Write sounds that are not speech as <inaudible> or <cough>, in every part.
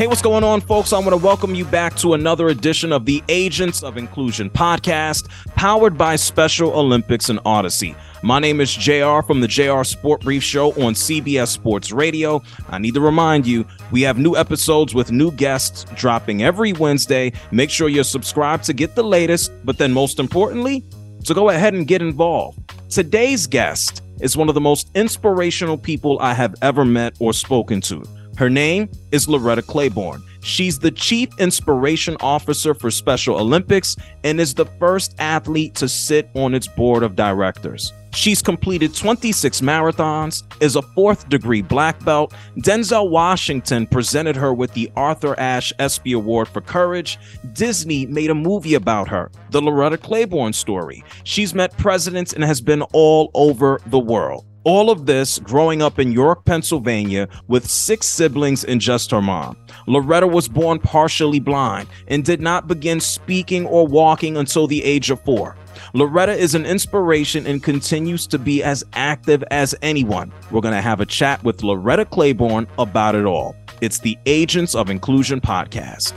Hey, what's going on, folks? I want to welcome you back to another edition of the Agents of Inclusion podcast, powered by Special Olympics and Odyssey. My name is JR from the JR Sport Brief Show on CBS Sports Radio. I need to remind you, we have new episodes with new guests dropping every Wednesday. Make sure you're subscribed to get the latest, but then most importantly, to go ahead and get involved. Today's guest is one of the most inspirational people I have ever met or spoken to. Her name is Loretta Claiborne. She's the Chief Inspiration Officer for Special Olympics and is the first athlete to sit on its board of directors. She's completed 26 marathons, is a fourth degree black belt. Denzel Washington presented her with the Arthur Ashe ESPY Award for Courage. Disney made a movie about her, The Loretta Claiborne Story. She's met presidents and has been all over the world. All of this growing up in York, Pennsylvania, with six siblings and just her mom. Loretta was born partially blind and did not begin speaking or walking until the age of four. Loretta is an inspiration and continues to be as active as anyone. We're going to have a chat with Loretta Claiborne about it all. It's the Agents of Inclusion podcast.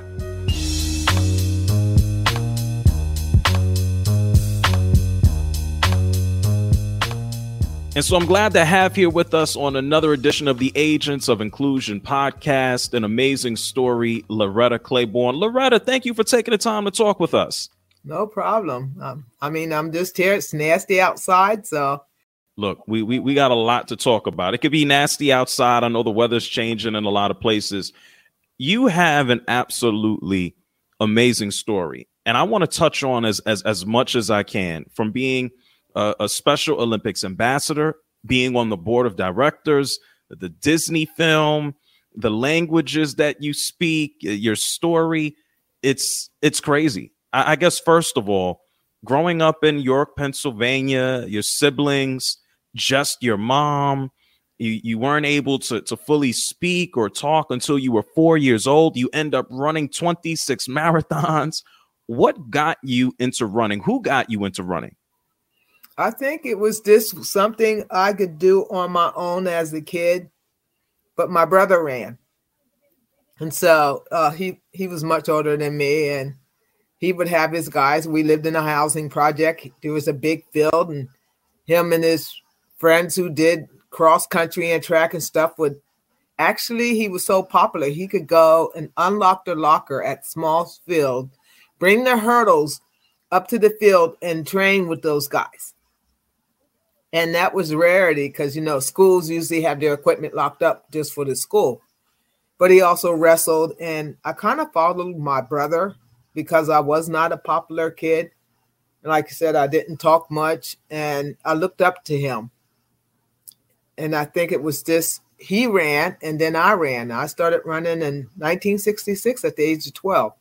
And so I'm glad to have here with us on another edition of the Agents of Inclusion podcast, an amazing story, Loretta Claiborne. Loretta, thank you for taking the time to talk with us. No problem. Um, I mean, I'm just here. It's nasty outside, so. Look, we, we we got a lot to talk about. It could be nasty outside. I know the weather's changing in a lot of places. You have an absolutely amazing story, and I want to touch on as as as much as I can from being – a, a Special Olympics ambassador, being on the board of directors, the Disney film, the languages that you speak, your story. It's it's crazy. I, I guess first of all, growing up in York, Pennsylvania, your siblings, just your mom, you, you weren't able to, to fully speak or talk until you were four years old. You end up running 26 marathons. What got you into running? Who got you into running? I think it was just something I could do on my own as a kid, but my brother ran, and so uh, he he was much older than me, and he would have his guys. We lived in a housing project. There was a big field, and him and his friends who did cross country and track and stuff would actually he was so popular he could go and unlock the locker at small field bring the hurdles up to the field and train with those guys and that was rarity because you know schools usually have their equipment locked up just for the school. But he also wrestled and i kind of followed my brother because i was not a popular kid. And like i said i didn't talk much and i looked up to him. And i think it was just he ran and then i ran. I started running in 1966 at the age of 12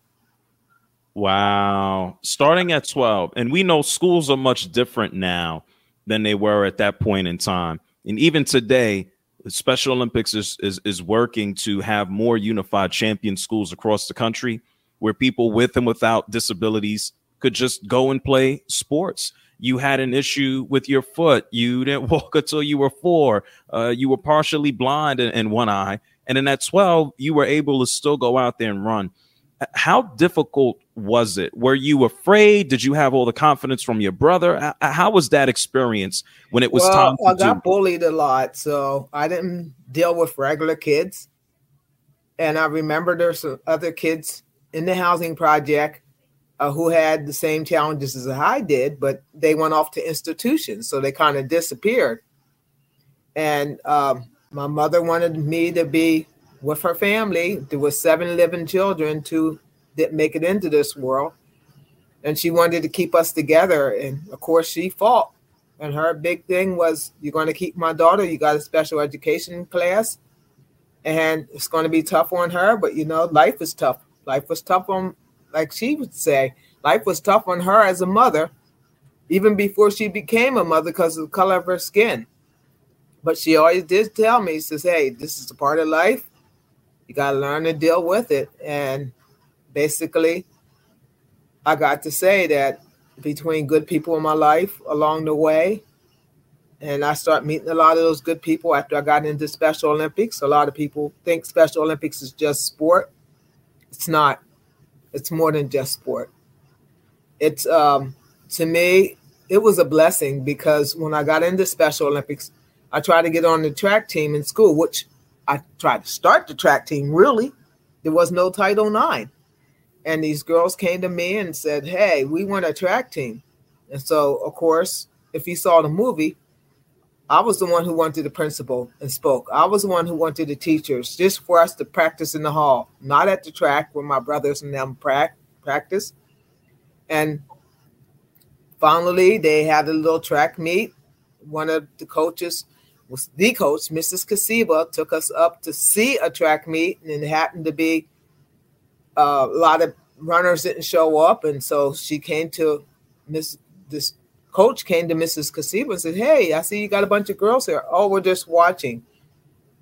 wow. Starting at 12 and we know schools are much different now than they were at that point in time. And even today, Special Olympics is, is, is working to have more unified champion schools across the country where people with and without disabilities could just go and play sports. You had an issue with your foot. You didn't <laughs> walk until you were four. Uh, you were partially blind in, in one eye. And then at 12, you were able to still go out there and run. How difficult was it? Were you afraid? Did you have all the confidence from your brother? How was that experience when it was well, time? I got do- bullied a lot, so I didn't deal with regular kids. And I remember there's some other kids in the housing project uh, who had the same challenges as I did, but they went off to institutions, so they kind of disappeared. And um, my mother wanted me to be with her family. There was seven living children, two didn't make it into this world. And she wanted to keep us together. And of course, she fought. And her big thing was, You're going to keep my daughter. You got a special education class. And it's going to be tough on her. But, you know, life is tough. Life was tough on, like she would say, life was tough on her as a mother, even before she became a mother because of the color of her skin. But she always did tell me, she says, Hey, this is a part of life you got to learn to deal with it. And basically, I got to say that between good people in my life along the way, and I start meeting a lot of those good people after I got into Special Olympics. A lot of people think Special Olympics is just sport. It's not. It's more than just sport. It's um, to me, it was a blessing because when I got into Special Olympics, I tried to get on the track team in school, which I tried to start the track team. Really, there was no Title IX, and these girls came to me and said, "Hey, we want a track team." And so, of course, if you saw the movie, I was the one who went to the principal and spoke. I was the one who went to the teachers just for us to practice in the hall, not at the track where my brothers and them practice. And finally, they had a little track meet. One of the coaches the coach, Mrs. Kasiba, took us up to see a track meet, and it happened to be uh, a lot of runners didn't show up, and so she came to Miss. This coach came to Mrs. Kasiba and said, "Hey, I see you got a bunch of girls here. Oh, we're just watching.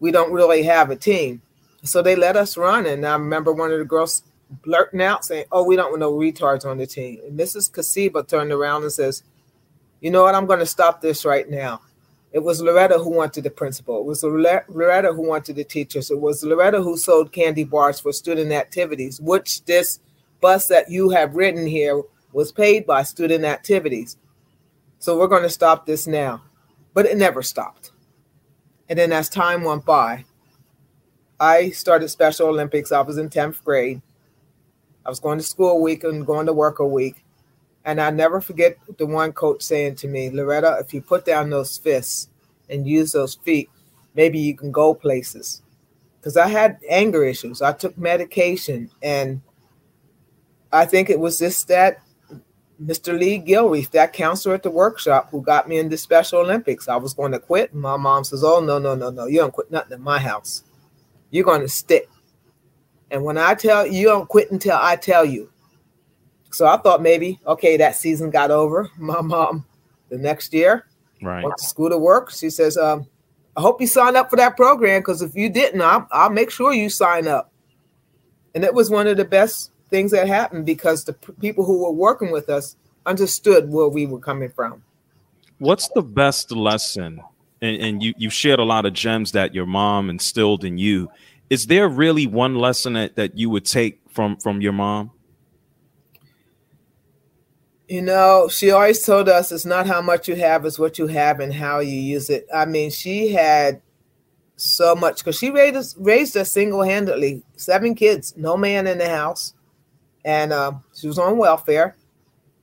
We don't really have a team." So they let us run, and I remember one of the girls blurting out saying, "Oh, we don't want no retards on the team." And Mrs. Kasiba turned around and says, "You know what? I'm going to stop this right now." It was Loretta who wanted the principal. It was Loretta who wanted the teachers. It was Loretta who sold candy bars for student activities, which this bus that you have written here was paid by student activities. So we're going to stop this now. But it never stopped. And then as time went by, I started Special Olympics. I was in 10th grade. I was going to school a week and going to work a week. And I never forget the one coach saying to me, Loretta, if you put down those fists and use those feet, maybe you can go places. Because I had anger issues. I took medication. And I think it was just that Mr. Lee Gilreath, that counselor at the workshop, who got me into Special Olympics. I was going to quit. And my mom says, Oh, no, no, no, no. You don't quit nothing in my house. You're going to stick. And when I tell you, you don't quit until I tell you. So I thought maybe, okay, that season got over. <laughs> My mom, the next year, right. went to school to work. She says, um, I hope you sign up for that program because if you didn't, I'll, I'll make sure you sign up. And it was one of the best things that happened because the p- people who were working with us understood where we were coming from. What's the best lesson? And, and you, you shared a lot of gems that your mom instilled in you. Is there really one lesson that, that you would take from, from your mom? You know, she always told us it's not how much you have, it's what you have and how you use it. I mean, she had so much because she raised us, raised us single handedly, seven kids, no man in the house, and uh, she was on welfare.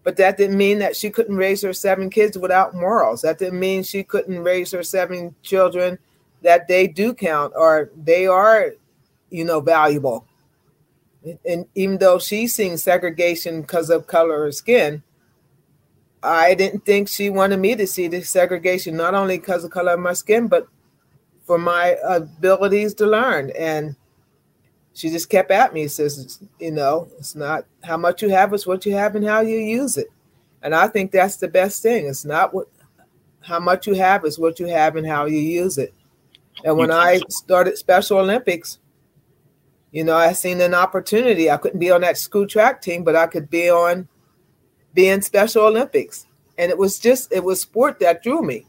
But that didn't mean that she couldn't raise her seven kids without morals. That didn't mean she couldn't raise her seven children that they do count or they are, you know, valuable. And even though she's seeing segregation because of color or skin, I didn't think she wanted me to see the segregation, not only because of color of my skin, but for my abilities to learn. And she just kept at me, says, you know, it's not how much you have, it's what you have and how you use it. And I think that's the best thing. It's not what how much you have, it's what you have and how you use it. And when I started Special Olympics, you know, I seen an opportunity. I couldn't be on that school track team, but I could be on being Special Olympics. And it was just, it was sport that drew me.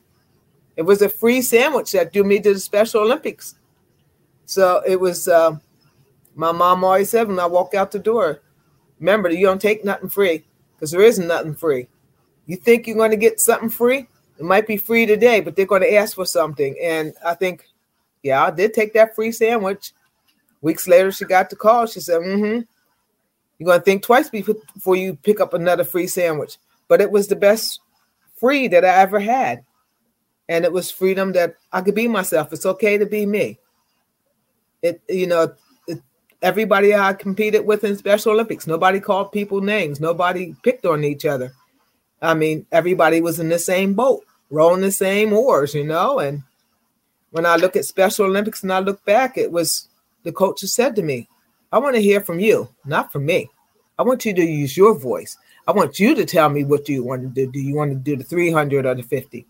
It was a free sandwich that drew me to the Special Olympics. So it was uh, My mom always said when I walk out the door, remember you don't take nothing free because there isn't nothing free. You think you're going to get something free? It might be free today, but they're going to ask for something. And I think, yeah, I did take that free sandwich. Weeks later, she got the call. She said, mm-hmm. You're going to think twice before you pick up another free sandwich. But it was the best free that I ever had. And it was freedom that I could be myself. It's okay to be me. It, you know, it, everybody I competed with in Special Olympics, nobody called people names. Nobody picked on each other. I mean, everybody was in the same boat rowing the same oars, you know. And when I look at Special Olympics and I look back, it was the coach who said to me, I want to hear from you, not from me. I want you to use your voice. I want you to tell me what do you want to do. Do you want to do the 300 or the 50?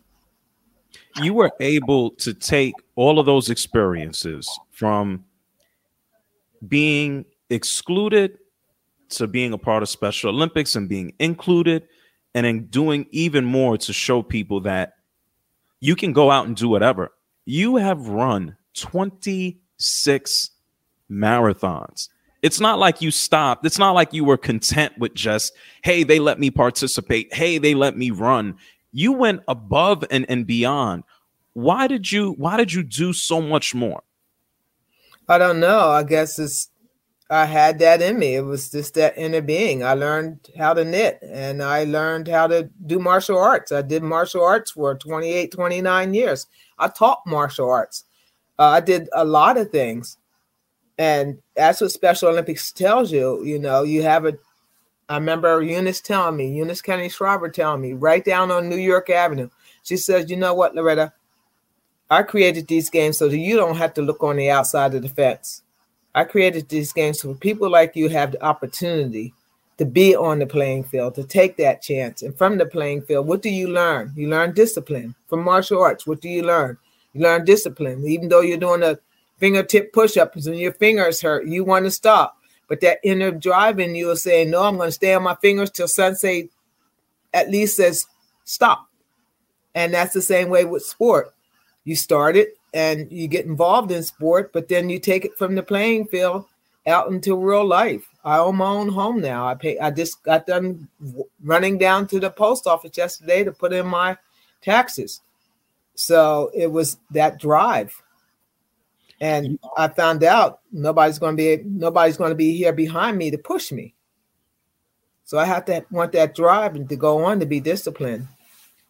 You were able to take all of those experiences from being excluded to being a part of Special Olympics and being included and then doing even more to show people that you can go out and do whatever. You have run 26 marathons. It's not like you stopped. It's not like you were content with just, hey, they let me participate. Hey, they let me run. You went above and, and beyond. Why did you why did you do so much more? I don't know. I guess it's I had that in me. It was just that inner being. I learned how to knit and I learned how to do martial arts. I did martial arts for 28, 29 years. I taught martial arts. Uh, I did a lot of things. And that's what Special Olympics tells you. You know, you have a, I remember Eunice telling me, Eunice Kennedy Shriver telling me, right down on New York Avenue. She says, you know what, Loretta? I created these games so that you don't have to look on the outside of the fence I created these games so people like you have the opportunity to be on the playing field, to take that chance. And from the playing field, what do you learn? You learn discipline. From martial arts, what do you learn? You learn discipline. Even though you're doing a fingertip push-ups and your fingers hurt, you want to stop. But that inner drive in you is saying, no, I'm going to stay on my fingers till sensei at least says stop. And that's the same way with sport. You start it, and you get involved in sport, but then you take it from the playing field out into real life. I own my own home now. I pay. I just got done running down to the post office yesterday to put in my taxes. So it was that drive, and I found out nobody's going to be nobody's going to be here behind me to push me. So I have to want that drive and to go on to be disciplined.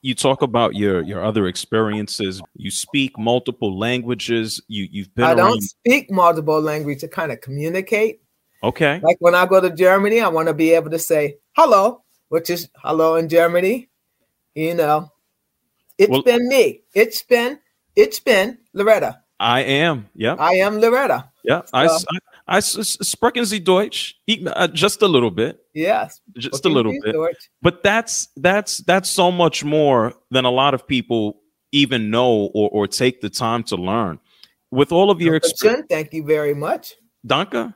You talk about your your other experiences. You speak multiple languages. You you've been i don't speak multiple languages to kind of communicate. Okay. Like when i go to germany i want to be able to say hello which is hello in germany you know. It's well, been me. It's been it's been loretta i am yeah i am loretta yeah so, I, I I sprechen Sie Deutsch uh, just a little bit. Yes, just a little bit. Deutsch. But that's that's that's so much more than a lot of people even know or, or take the time to learn. With all of your experience, thank you very much. Danke.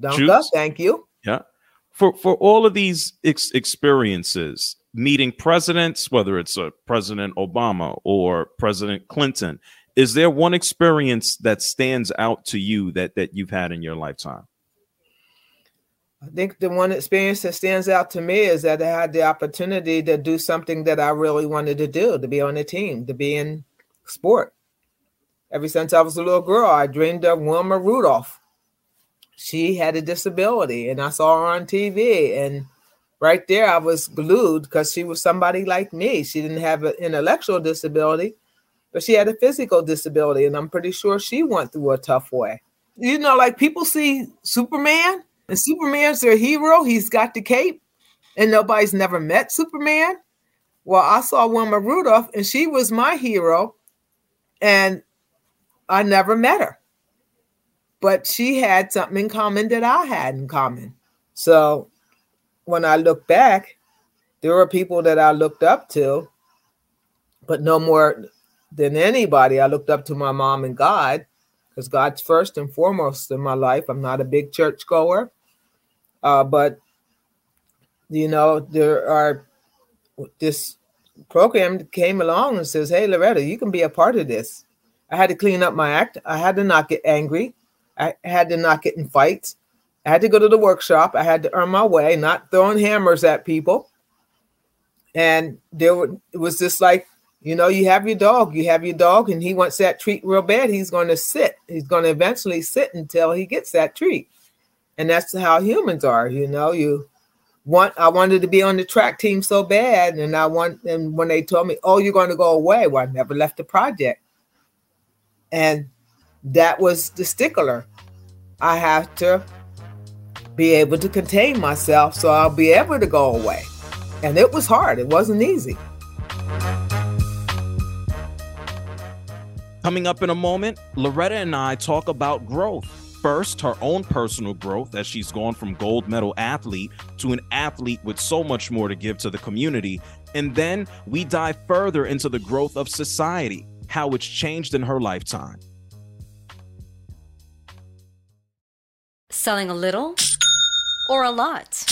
Danke. Thank you. Yeah. For for all of these ex- experiences, meeting presidents, whether it's a President Obama or President Clinton, is there one experience that stands out to you that that you've had in your lifetime? I think the one experience that stands out to me is that i had the opportunity to do something that i really wanted to do to be on a team to be in sport. Ever since i was a little girl i dreamed of wilma rudolph. She had a disability and i saw her on tv and right there i was glued because she was somebody like me. She didn't have an intellectual disability but she had a physical disability, and I'm pretty sure she went through a tough way. You know, like people see Superman, and Superman's their hero. He's got the cape, and nobody's never met Superman. Well, I saw Wilma Rudolph, and she was my hero, and I never met her. But she had something in common that I had in common. So when I look back, there were people that I looked up to, but no more than anybody. I looked up to my mom and God because God's first and foremost in my life. I'm not a big church goer, uh, but you know there are this program came along and says, "Hey, Loretta, you can be a part of this." I had to clean up my act. I had to not get angry. I had to not get in fights. I had to go to the workshop. I had to earn my way, not throwing hammers at people. And there was just like, you know, you have your dog, you have your dog, and he wants that treat real bad. He's going to sit. He's going to eventually sit until he gets that treat. And that's how humans are, you know. You want I wanted to be on the track team so bad, and I want and when they told me, Oh, you're going to go away, well, I never left the project. And that was the stickler. I have to be able to contain myself so I'll be able to go away. And it was hard, it wasn't easy. Coming up in a moment, Loretta and I talk about growth. First, her own personal growth as she's gone from gold medal athlete to an athlete with so much more to give to the community. And then we dive further into the growth of society, how it's changed in her lifetime. Selling a little or a lot?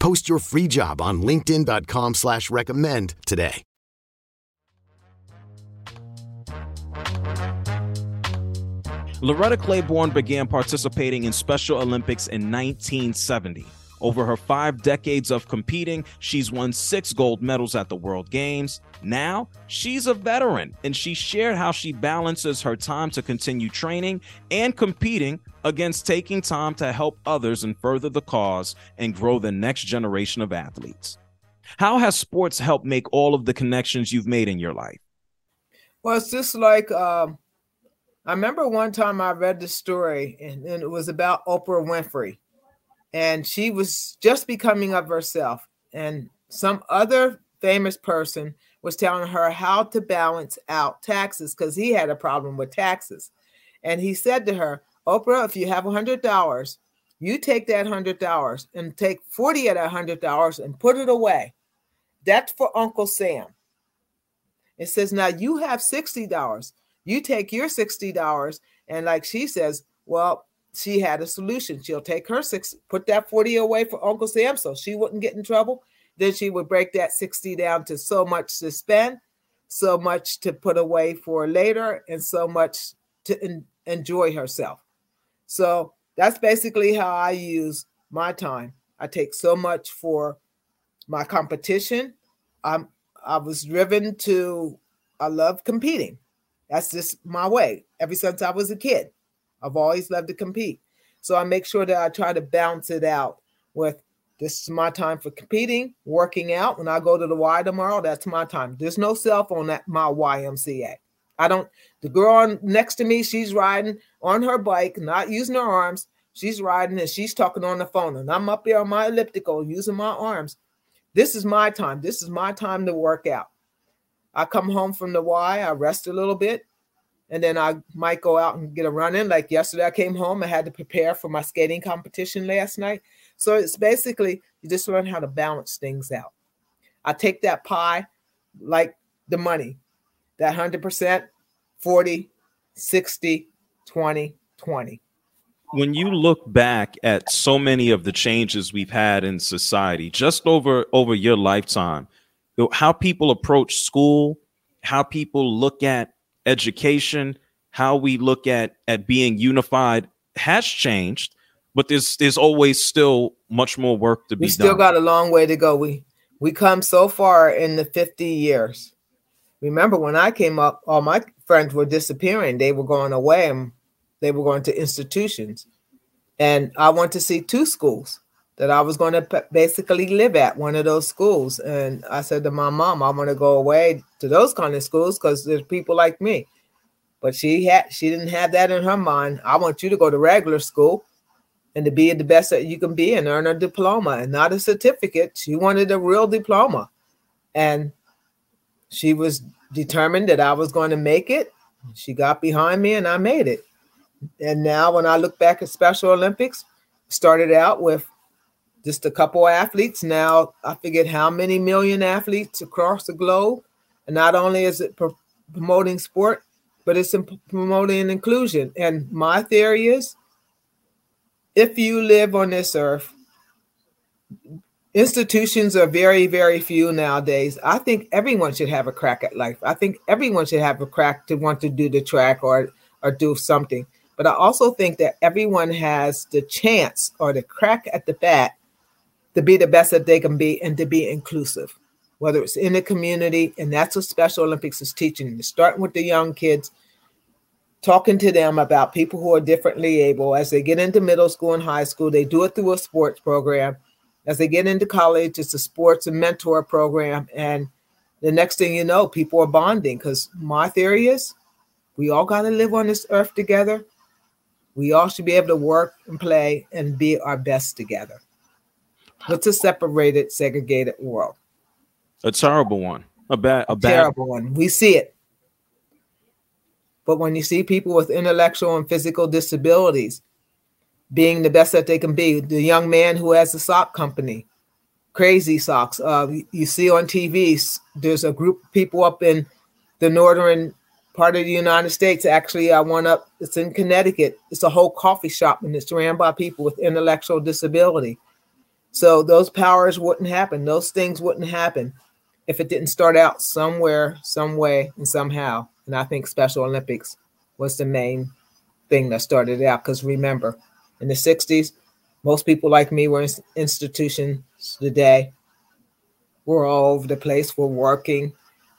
Post your free job on linkedin.com slash recommend today. Loretta Claiborne began participating in Special Olympics in 1970. Over her five decades of competing, she's won six gold medals at the World Games. Now, she's a veteran, and she shared how she balances her time to continue training and competing against taking time to help others and further the cause and grow the next generation of athletes. How has sports helped make all of the connections you've made in your life? Well, it's just like um, I remember one time I read the story, and, and it was about Oprah Winfrey and she was just becoming of herself and some other famous person was telling her how to balance out taxes because he had a problem with taxes and he said to her oprah if you have a hundred dollars you take that hundred dollars and take 40 of that hundred dollars and put it away that's for uncle sam it says now you have sixty dollars you take your sixty dollars and like she says well she had a solution. She'll take her six, put that 40 away for Uncle Sam so she wouldn't get in trouble. Then she would break that 60 down to so much to spend, so much to put away for later, and so much to en- enjoy herself. So that's basically how I use my time. I take so much for my competition. I'm I was driven to, I love competing. That's just my way. Ever since I was a kid, I've always loved to compete. So I make sure that I try to balance it out with this is my time for competing, working out. When I go to the Y tomorrow, that's my time. There's no cell phone at my YMCA. I don't, the girl on, next to me, she's riding on her bike, not using her arms. She's riding and she's talking on the phone. And I'm up here on my elliptical using my arms. This is my time. This is my time to work out. I come home from the Y, I rest a little bit, and then I might go out and get a run in. Like yesterday, I came home, I had to prepare for my skating competition last night. So it's basically you just learn how to balance things out. I take that pie like the money, that 100%, 40, 60, 20, 20. When you look back at so many of the changes we've had in society just over over your lifetime, how people approach school, how people look at education, how we look at at being unified has changed but there's there's always still much more work to be done. we still got a long way to go we we come so far in the 50 years remember when i came up all my friends were disappearing. They were going away and they were going to institutions. And i went to see two schools that i was going to basically live at one of those schools. And i said to my mom i want to go away to those kind of schools because there's people like me. But she had she didn't have that in her mind. I want you to go to regular school and to be the best that you can be and earn a diploma and not a certificate. She wanted a real diploma. And she was determined that I was going to make it. She got behind me and I made it. And now when I look back at Special Olympics, started out with just a couple athletes. Now I figured how many million athletes across the globe. And not only is it promoting sport, but it's promoting inclusion. And my theory is if you live on this earth, institutions are very, very few nowadays. I think everyone should have a crack at life. I think everyone should have a crack to want to do the track or or do something. But I also think that everyone has the chance or the crack at the bat to be the best that they can be and to be inclusive, whether it's in the community, and that's what Special Olympics is teaching. Starting with the young kids, talking to them about people who are differently able as they get into middle school and high school. They do it through a sports program. As they get into college, it's a sports and mentor program. And the next thing you know, people are bonding because my theory is we all got to live on this earth together. We all should be able to work and play and be our best together. It's a separated, segregated world. A terrible one. A bad, a, a bad. terrible one. We see it. But when you see people with intellectual and physical disabilities being the best that they can be, the young man who has the sock company, Crazy Socks, uh, you see on TV, there's a group of people up in the northern part of the United States. Actually, I went up, it's in Connecticut. It's a whole coffee shop and it's ran by people with intellectual disability. So those powers wouldn't happen. Those things wouldn't happen if it didn't start out somewhere, some way, and somehow. And I think Special Olympics was the main thing that started out. Because remember, in the 60s, most people like me were in institutions today. We're all over the place. We're working.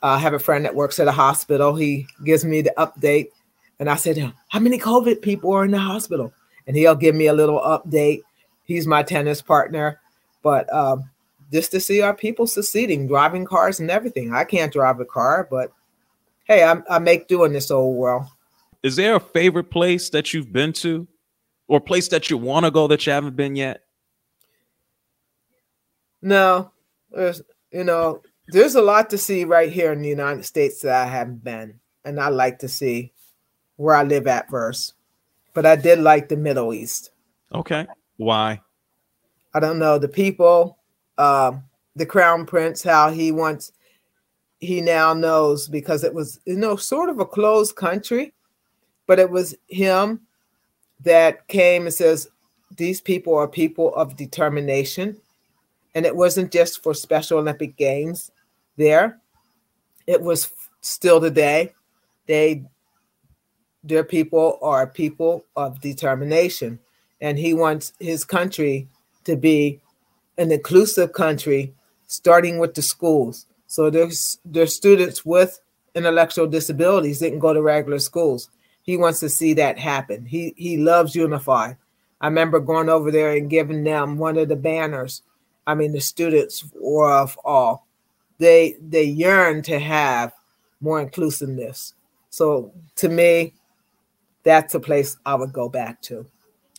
I have a friend that works at a hospital. He gives me the update. And I said, How many COVID people are in the hospital? And he'll give me a little update. He's my tennis partner. But um, just to see our people succeeding, driving cars and everything. I can't drive a car, but hey, I, I make doing this old world. Is there a favorite place that you've been to, or place that you want to go that you haven't been yet? No, there's you know there's a lot to see right here in the United States that I haven't been, and I like to see where I live at first. But I did like the Middle East. Okay, why? I don't know the people, uh, the Crown Prince, how he wants he now knows because it was you know sort of a closed country but it was him that came and says these people are people of determination. And it wasn't just for special olympic games there. It was still today. They their people are people of determination. And he wants his country to be an inclusive country starting with the schools. So there's there's students with intellectual disabilities didn't go to regular schools. He wants to see that happen. He he loves Unify. I remember going over there and giving them one of the banners. I mean, the students were of all. They they yearn to have more inclusiveness. So to me, that's a place I would go back to.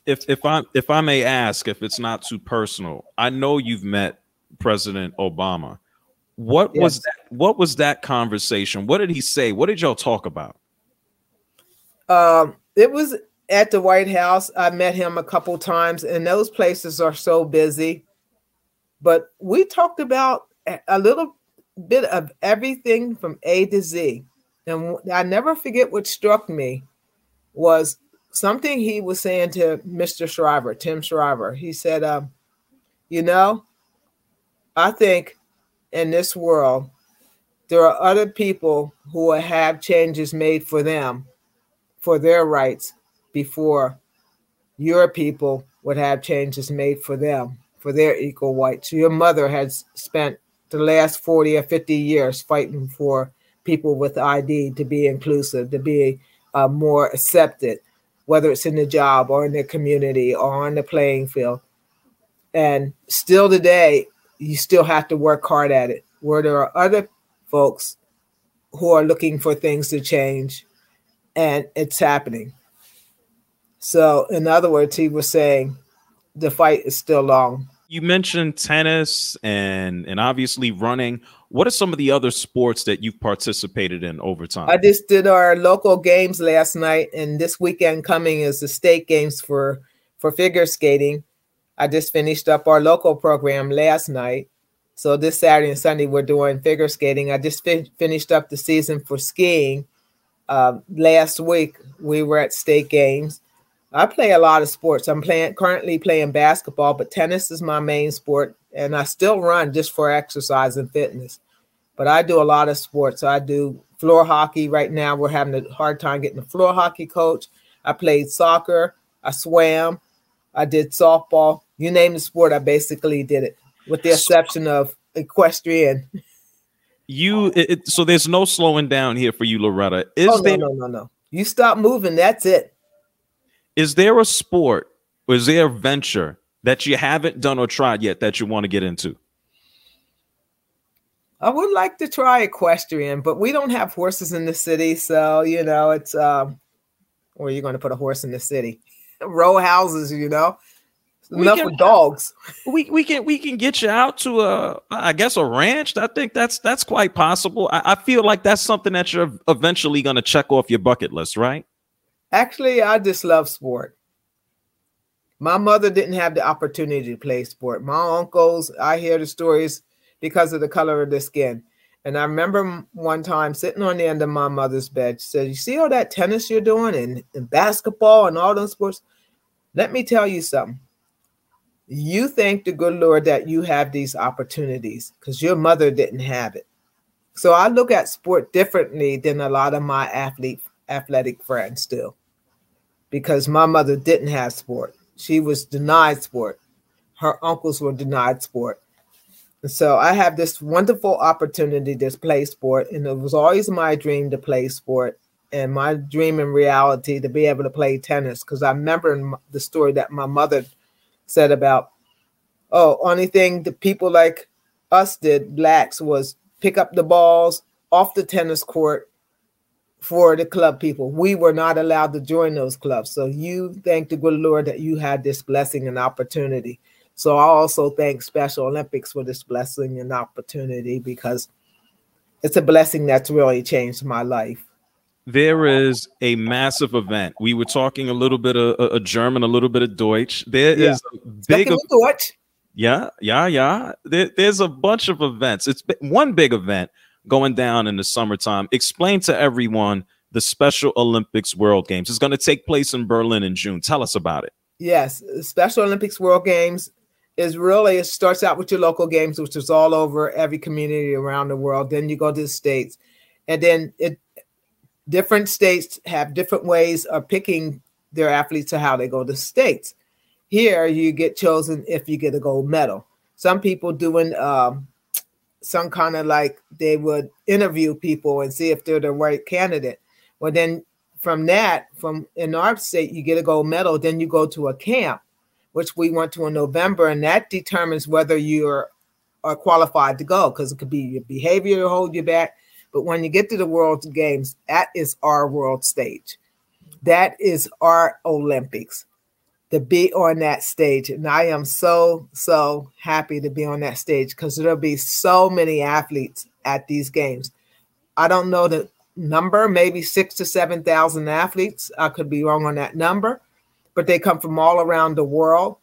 If if I if I may ask, if it's not too personal, I know you've met President Obama. What yes. was that? What was that conversation? What did he say? What did y'all talk about? Um, it was at the White House. I met him a couple times, and those places are so busy. But we talked about a little bit of everything from A to Z. And I never forget what struck me was something he was saying to Mr. Shriver, Tim Shriver. He said, um, You know, I think in this world, there are other people who will have changes made for them for their rights before your people would have changes made for them for their equal rights. Your mother has spent the last 40 or 50 years fighting for people with ID to be inclusive, to be uh, more accepted, whether it's in the job or in the community or on the playing field. And still today, you still have to work hard at it. Where there are other folks who are looking for things to change, and it's happening. So, in other words, he was saying the fight is still long. You mentioned tennis and and obviously running. What are some of the other sports that you've participated in over time? I just did our local games last night, and this weekend coming is the state games for for figure skating. I just finished up our local program last night. So this Saturday and Sunday, we're doing figure skating. I just fi- finished up the season for skiing. Uh, last week, we were at state games. I play a lot of sports. I'm playing currently playing basketball, but tennis is my main sport, and I still run just for exercise and fitness. But I do a lot of sports. I do floor hockey right now. We're having a hard time getting a floor hockey coach. I played soccer. I swam. I did softball you name the sport, I basically did it, with the exception of equestrian. <laughs> You it, so there's no slowing down here for you, Loretta. Is oh, no, there? No, no, no. You stop moving. That's it. Is there a sport? Or is there a venture that you haven't done or tried yet that you want to get into? I would like to try equestrian, but we don't have horses in the city, so you know it's um, where are you going to put a horse in the city? Row houses, you know enough can, with dogs. We we can we can get you out to a I guess a ranch. I think that's that's quite possible. I, I feel like that's something that you're eventually going to check off your bucket list, right? Actually, I just love sport. My mother didn't have the opportunity to play sport. My uncles, I hear the stories because of the color of their skin. And I remember one time sitting on the end of my mother's bed. She said, You see all that tennis you're doing and, and basketball and all those sports? Let me tell you something you thank the good Lord that you have these opportunities because your mother didn't have it. So I look at sport differently than a lot of my athlete athletic friends do. Because my mother didn't have sport. She was denied sport. Her uncles were denied sport. And so I have this wonderful opportunity to play sport. And it was always my dream to play sport and my dream in reality to be able to play tennis. Because I remember the story that my mother said about, oh, only thing the people like us did, blacks, was pick up the balls off the tennis court for the club people. We were not allowed to join those clubs. So you thank the good Lord that you had this blessing and opportunity. So I also thank Special Olympics for this blessing and opportunity because it's a blessing that's really changed my life there is a massive event. We were talking a little bit of a, German, a little bit of Deutsch. There yeah. is a big Deutsch. Yeah, yeah, yeah. There, there's a bunch of events. It's one big event going down in the summertime. Explain to everyone the Special Olympics World Games. It's going to take place in Berlin in June. Tell us about it. Yes, Special Olympics World Games is really it starts out with your local games, which is all over every community around the world. Then you go to the states, and then it different states have different ways of picking their athletes to how they go to states. Here, you get chosen if you get a gold medal. Some people doing um, some kind of like they would interview people and see if they're the right candidate. Well, then from that, from in our state, you get a gold medal. Then you go to a camp, which we went to in November, and that determines whether you're are qualified to go because it could be your behavior to hold you back. But when you get to the World Games, that is our world stage. That is our Olympics to be on that stage. And I am so, so happy to be on that stage because there'll be so many athletes at these games. I don't know the number, maybe six to 7,000 athletes. I could be wrong on that number, but they come from all around the world.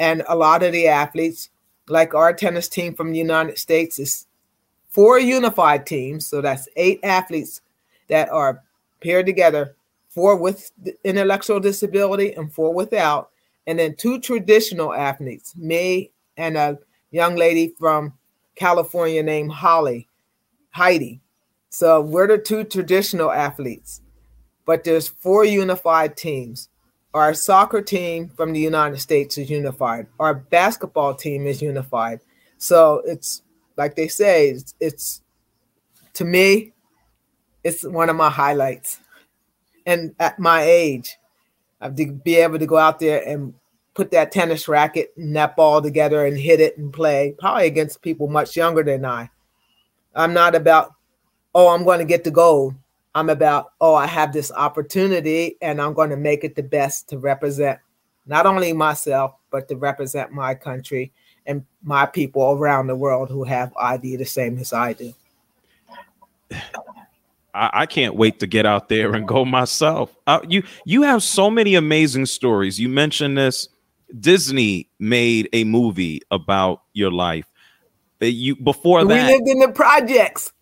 And a lot of the athletes, like our tennis team from the United States, is four unified teams. So that's eight athletes that are paired together four with intellectual disability and four without, and then two traditional athletes, me and a young lady from California named Holly, Heidi. So we're the two traditional athletes, but there's four unified teams. Our soccer team from the United States is unified. Our basketball team is unified. So it's like they say, it's, it's to me, it's one of my highlights and at my age, I've to be able to go out there and put that tennis racket and that ball together and hit it and play, probably against people much younger than I. I'm not about, oh, I'm going to get the gold. I'm about, oh, I have this opportunity and I'm going to make it the best to represent not only myself, but to represent my country and my people around the world who have ID the same as I do. I, I, can't wait to get out there and go myself. Uh, you you have so many amazing stories. You mentioned this. Disney made a movie about your life. You before that, we lived in the projects.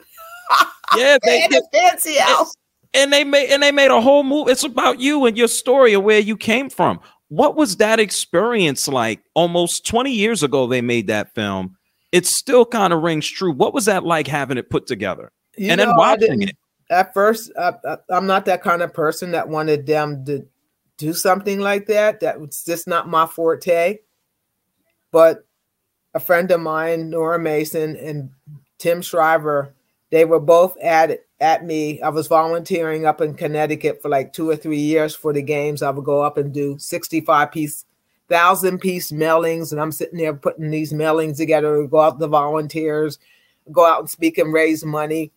<laughs> yeah, they, <laughs> they fancy house. And they made and they made a whole movie. It's about you and your story of where you came from. What was that experience like? Almost 20 years ago, they made that film. It still kind of rings true. What was that like having it put together? You and know, then watching it at first uh, i'm not that kind of person that wanted them to do something like that that was just not my forte but a friend of mine nora mason and tim shriver they were both at at me i was volunteering up in connecticut for like two or three years for the games i would go up and do 65 piece thousand piece mailings and i'm sitting there putting these mailings together go out the volunteers go out and speak and raise money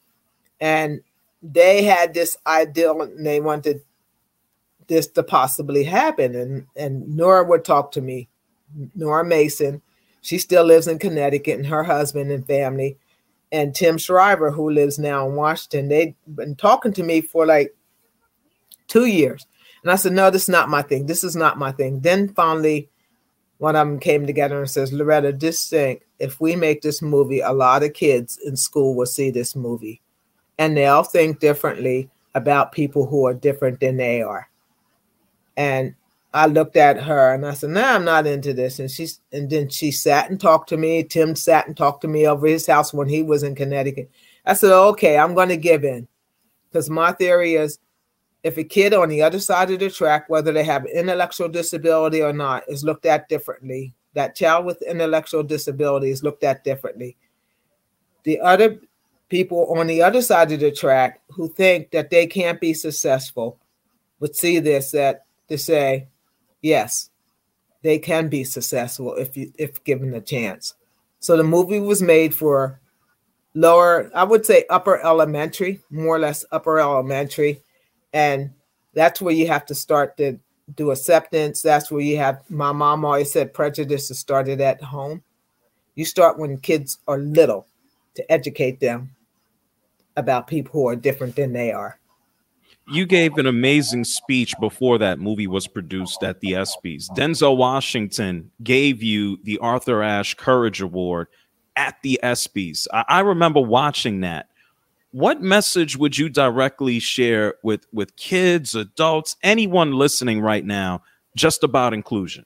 and they had this ideal and they wanted this to possibly happen. And and Nora would talk to me, Nora Mason. She still lives in Connecticut and her husband and family. And Tim Shriver, who lives now in Washington, they've been talking to me for like two years. And I said, No, this is not my thing. This is not my thing. Then finally, one of them came together and says, Loretta, just think if we make this movie, a lot of kids in school will see this movie and they'll think differently about people who are different than they are. And I looked at her and I said, "No, nah, I'm not into this." And she's and then she sat and talked to me. Tim sat and talked to me over his house when he was in Connecticut. I said, "Okay, I'm going to give in," because my theory is, if a kid on the other side of the track, whether they have intellectual disability or not, is looked at differently. That child with intellectual disability is looked at differently. The other people on the other side of the track who think that they can't be successful would see this that to say, yes, they can be successful if you if given a chance. So the movie was made for lower, I would say upper elementary, more or less upper elementary, and that's where you have to start to do acceptance. That's where you have. My mom always said prejudice is started at home. You start when kids are little to educate them about people who are different than they are. You gave an amazing speech before that movie was produced at the ESPYs. Denzel Washington gave you the Arthur Ashe Courage Award at the ESPYs. I, I remember watching that. What message would you directly share with with kids, adults, anyone listening right now, just about inclusion?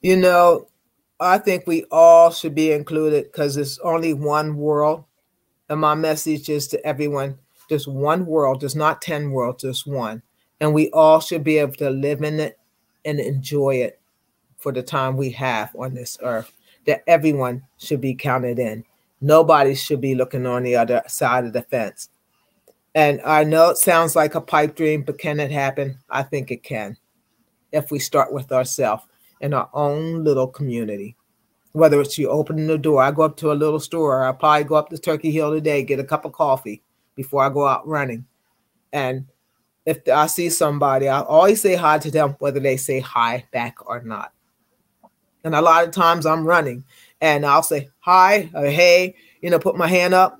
You know, I think we all should be included because it's only one world and my message is to everyone there's one world, there's not 10 worlds, there's one. And we all should be able to live in it and enjoy it for the time we have on this earth. That everyone should be counted in. Nobody should be looking on the other side of the fence. And I know it sounds like a pipe dream, but can it happen? I think it can if we start with ourselves in our own little community. Whether it's you opening the door, I go up to a little store, I probably go up to Turkey Hill today, get a cup of coffee before I go out running. And if I see somebody, I always say hi to them, whether they say hi back or not. And a lot of times I'm running and I'll say hi or hey, you know, put my hand up.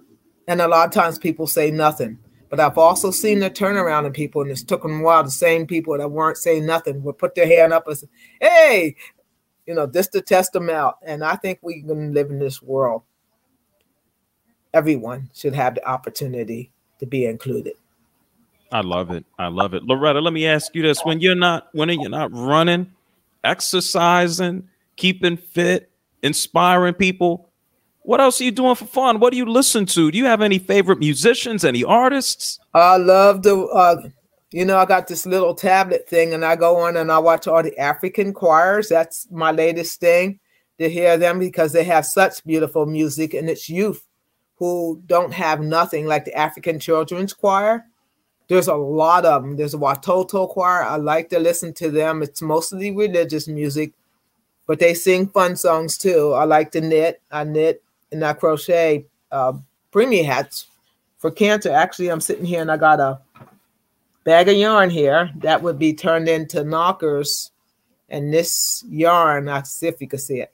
And a lot of times people say nothing. But I've also seen the turnaround in people, and it's took them a while. The same people that weren't saying nothing would put their hand up and say, "Hey, you know, just to test them out." And I think we can live in this world. Everyone should have the opportunity to be included. I love it. I love it. Loretta, let me ask you this: When you're not, when you're not running, exercising, keeping fit, inspiring people, what else are you doing for fun? What do you listen to? Do you have any favorite musicians, any artists? I love the, uh, you know, I got this little tablet thing and I go on and I watch all the African choirs. That's my latest thing to hear them because they have such beautiful music and it's youth who don't have nothing like the African Children's Choir. There's a lot of them. There's a Watoto Choir. I like to listen to them. It's mostly religious music, but they sing fun songs too. I like to knit. I knit and I crochet uh, preemie hats for cancer. Actually, I'm sitting here and I got a bag of yarn here that would be turned into knockers. And this yarn, I see if you can see it.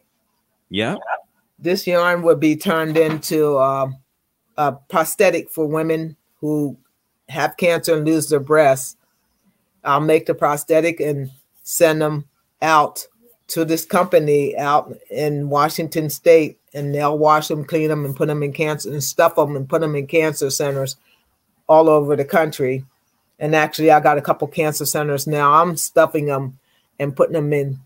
Yeah. This yarn would be turned into uh, a prosthetic for women who have cancer and lose their breasts. I'll make the prosthetic and send them out to this company out in Washington State and they'll wash them, clean them, and put them in cancer and stuff them and put them in cancer centers all over the country. And actually, I got a couple cancer centers now. I'm stuffing them and putting them in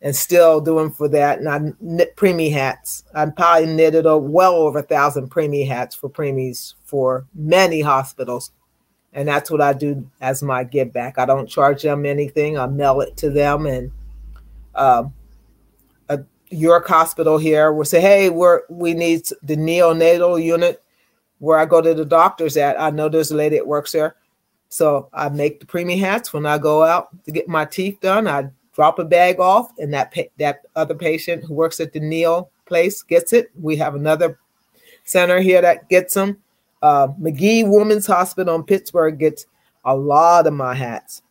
and still doing for that. And I knit preemie hats. I probably knitted a, well over a thousand preemie hats for preemies for many hospitals. And that's what I do as my give back. I don't charge them anything. I mail it to them and um, a York Hospital here will say, "Hey, we're we need the neonatal unit where I go to the doctors at. I know there's a lady that works there, so I make the preemie hats when I go out to get my teeth done. I drop a bag off, and that pa- that other patient who works at the Neil place gets it. We have another center here that gets them. Uh, Magee Women's Hospital in Pittsburgh gets a lot of my hats.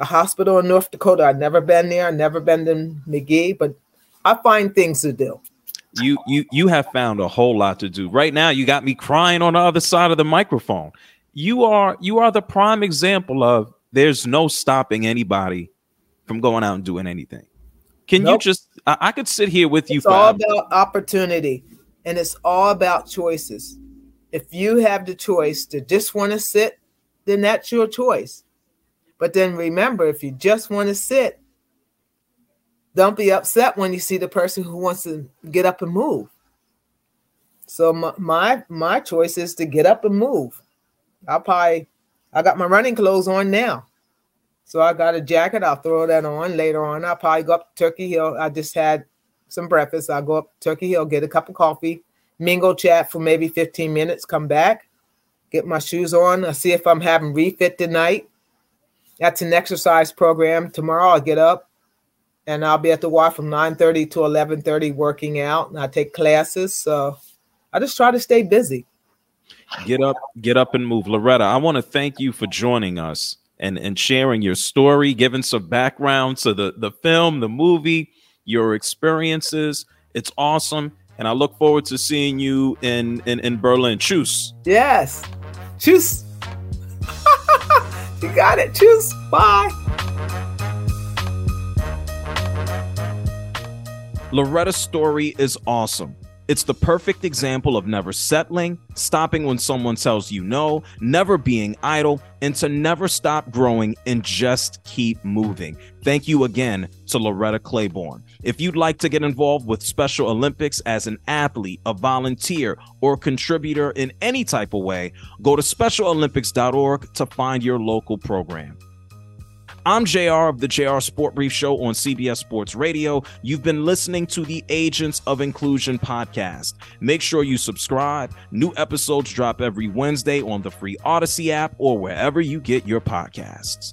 A hospital in North Dakota. I've never been there. I've never been to Magee, but I find things to do. You you you have found a whole lot to do. Right now, you got me crying on the other side of the microphone. You are you are the prime example of there's no stopping anybody from going out and doing anything. Can nope. you just I, I, could sit here with you it's all about opportunity and it's all about choices. If you have the choice to just want to sit, then that's your choice. But then remember, if you just want to sit, don't be upset when you see the person who wants to get up and move. So my my, my choice is to get up and move. I'll probably I got my running clothes on now. So I got a jacket. I'll throw that on later on. I'll probably go up to Turkey Hill. I just had some breakfast. I'll go up Turkey Hill, get a cup of coffee, mingle chat for maybe 15 minutes, come back, get my shoes on. I'll see if I'm having refit tonight. That's an exercise program. Tomorrow I'll get up, and I'll be at the Y from 9:30 to 11:30 working out, and I take classes. So I just try to stay busy. Get up, get up and move. Loretta, I want to thank you for joining us and, and sharing your story, giving some background to the, the film, the movie, your experiences. It's awesome. And I look forward to seeing you in, in, in Berlin. Choose. Yes. Choose. <laughs> you got it. Choose. Bye. Loretta's story is awesome. It's the perfect example of never settling, stopping when someone tells you no, never being idle, and to never stop growing and just keep moving. Thank you again to Loretta Claiborne. If you'd like to get involved with Special Olympics as an athlete, a volunteer, or contributor in any type of way, go to specialolympics.org to find your local program. I'm JR of the JR Sport Brief Show on CBS Sports Radio. You've been listening to the Agents of Inclusion podcast. Make sure you subscribe. New episodes drop every Wednesday on the free Audacy app or wherever you get your podcasts.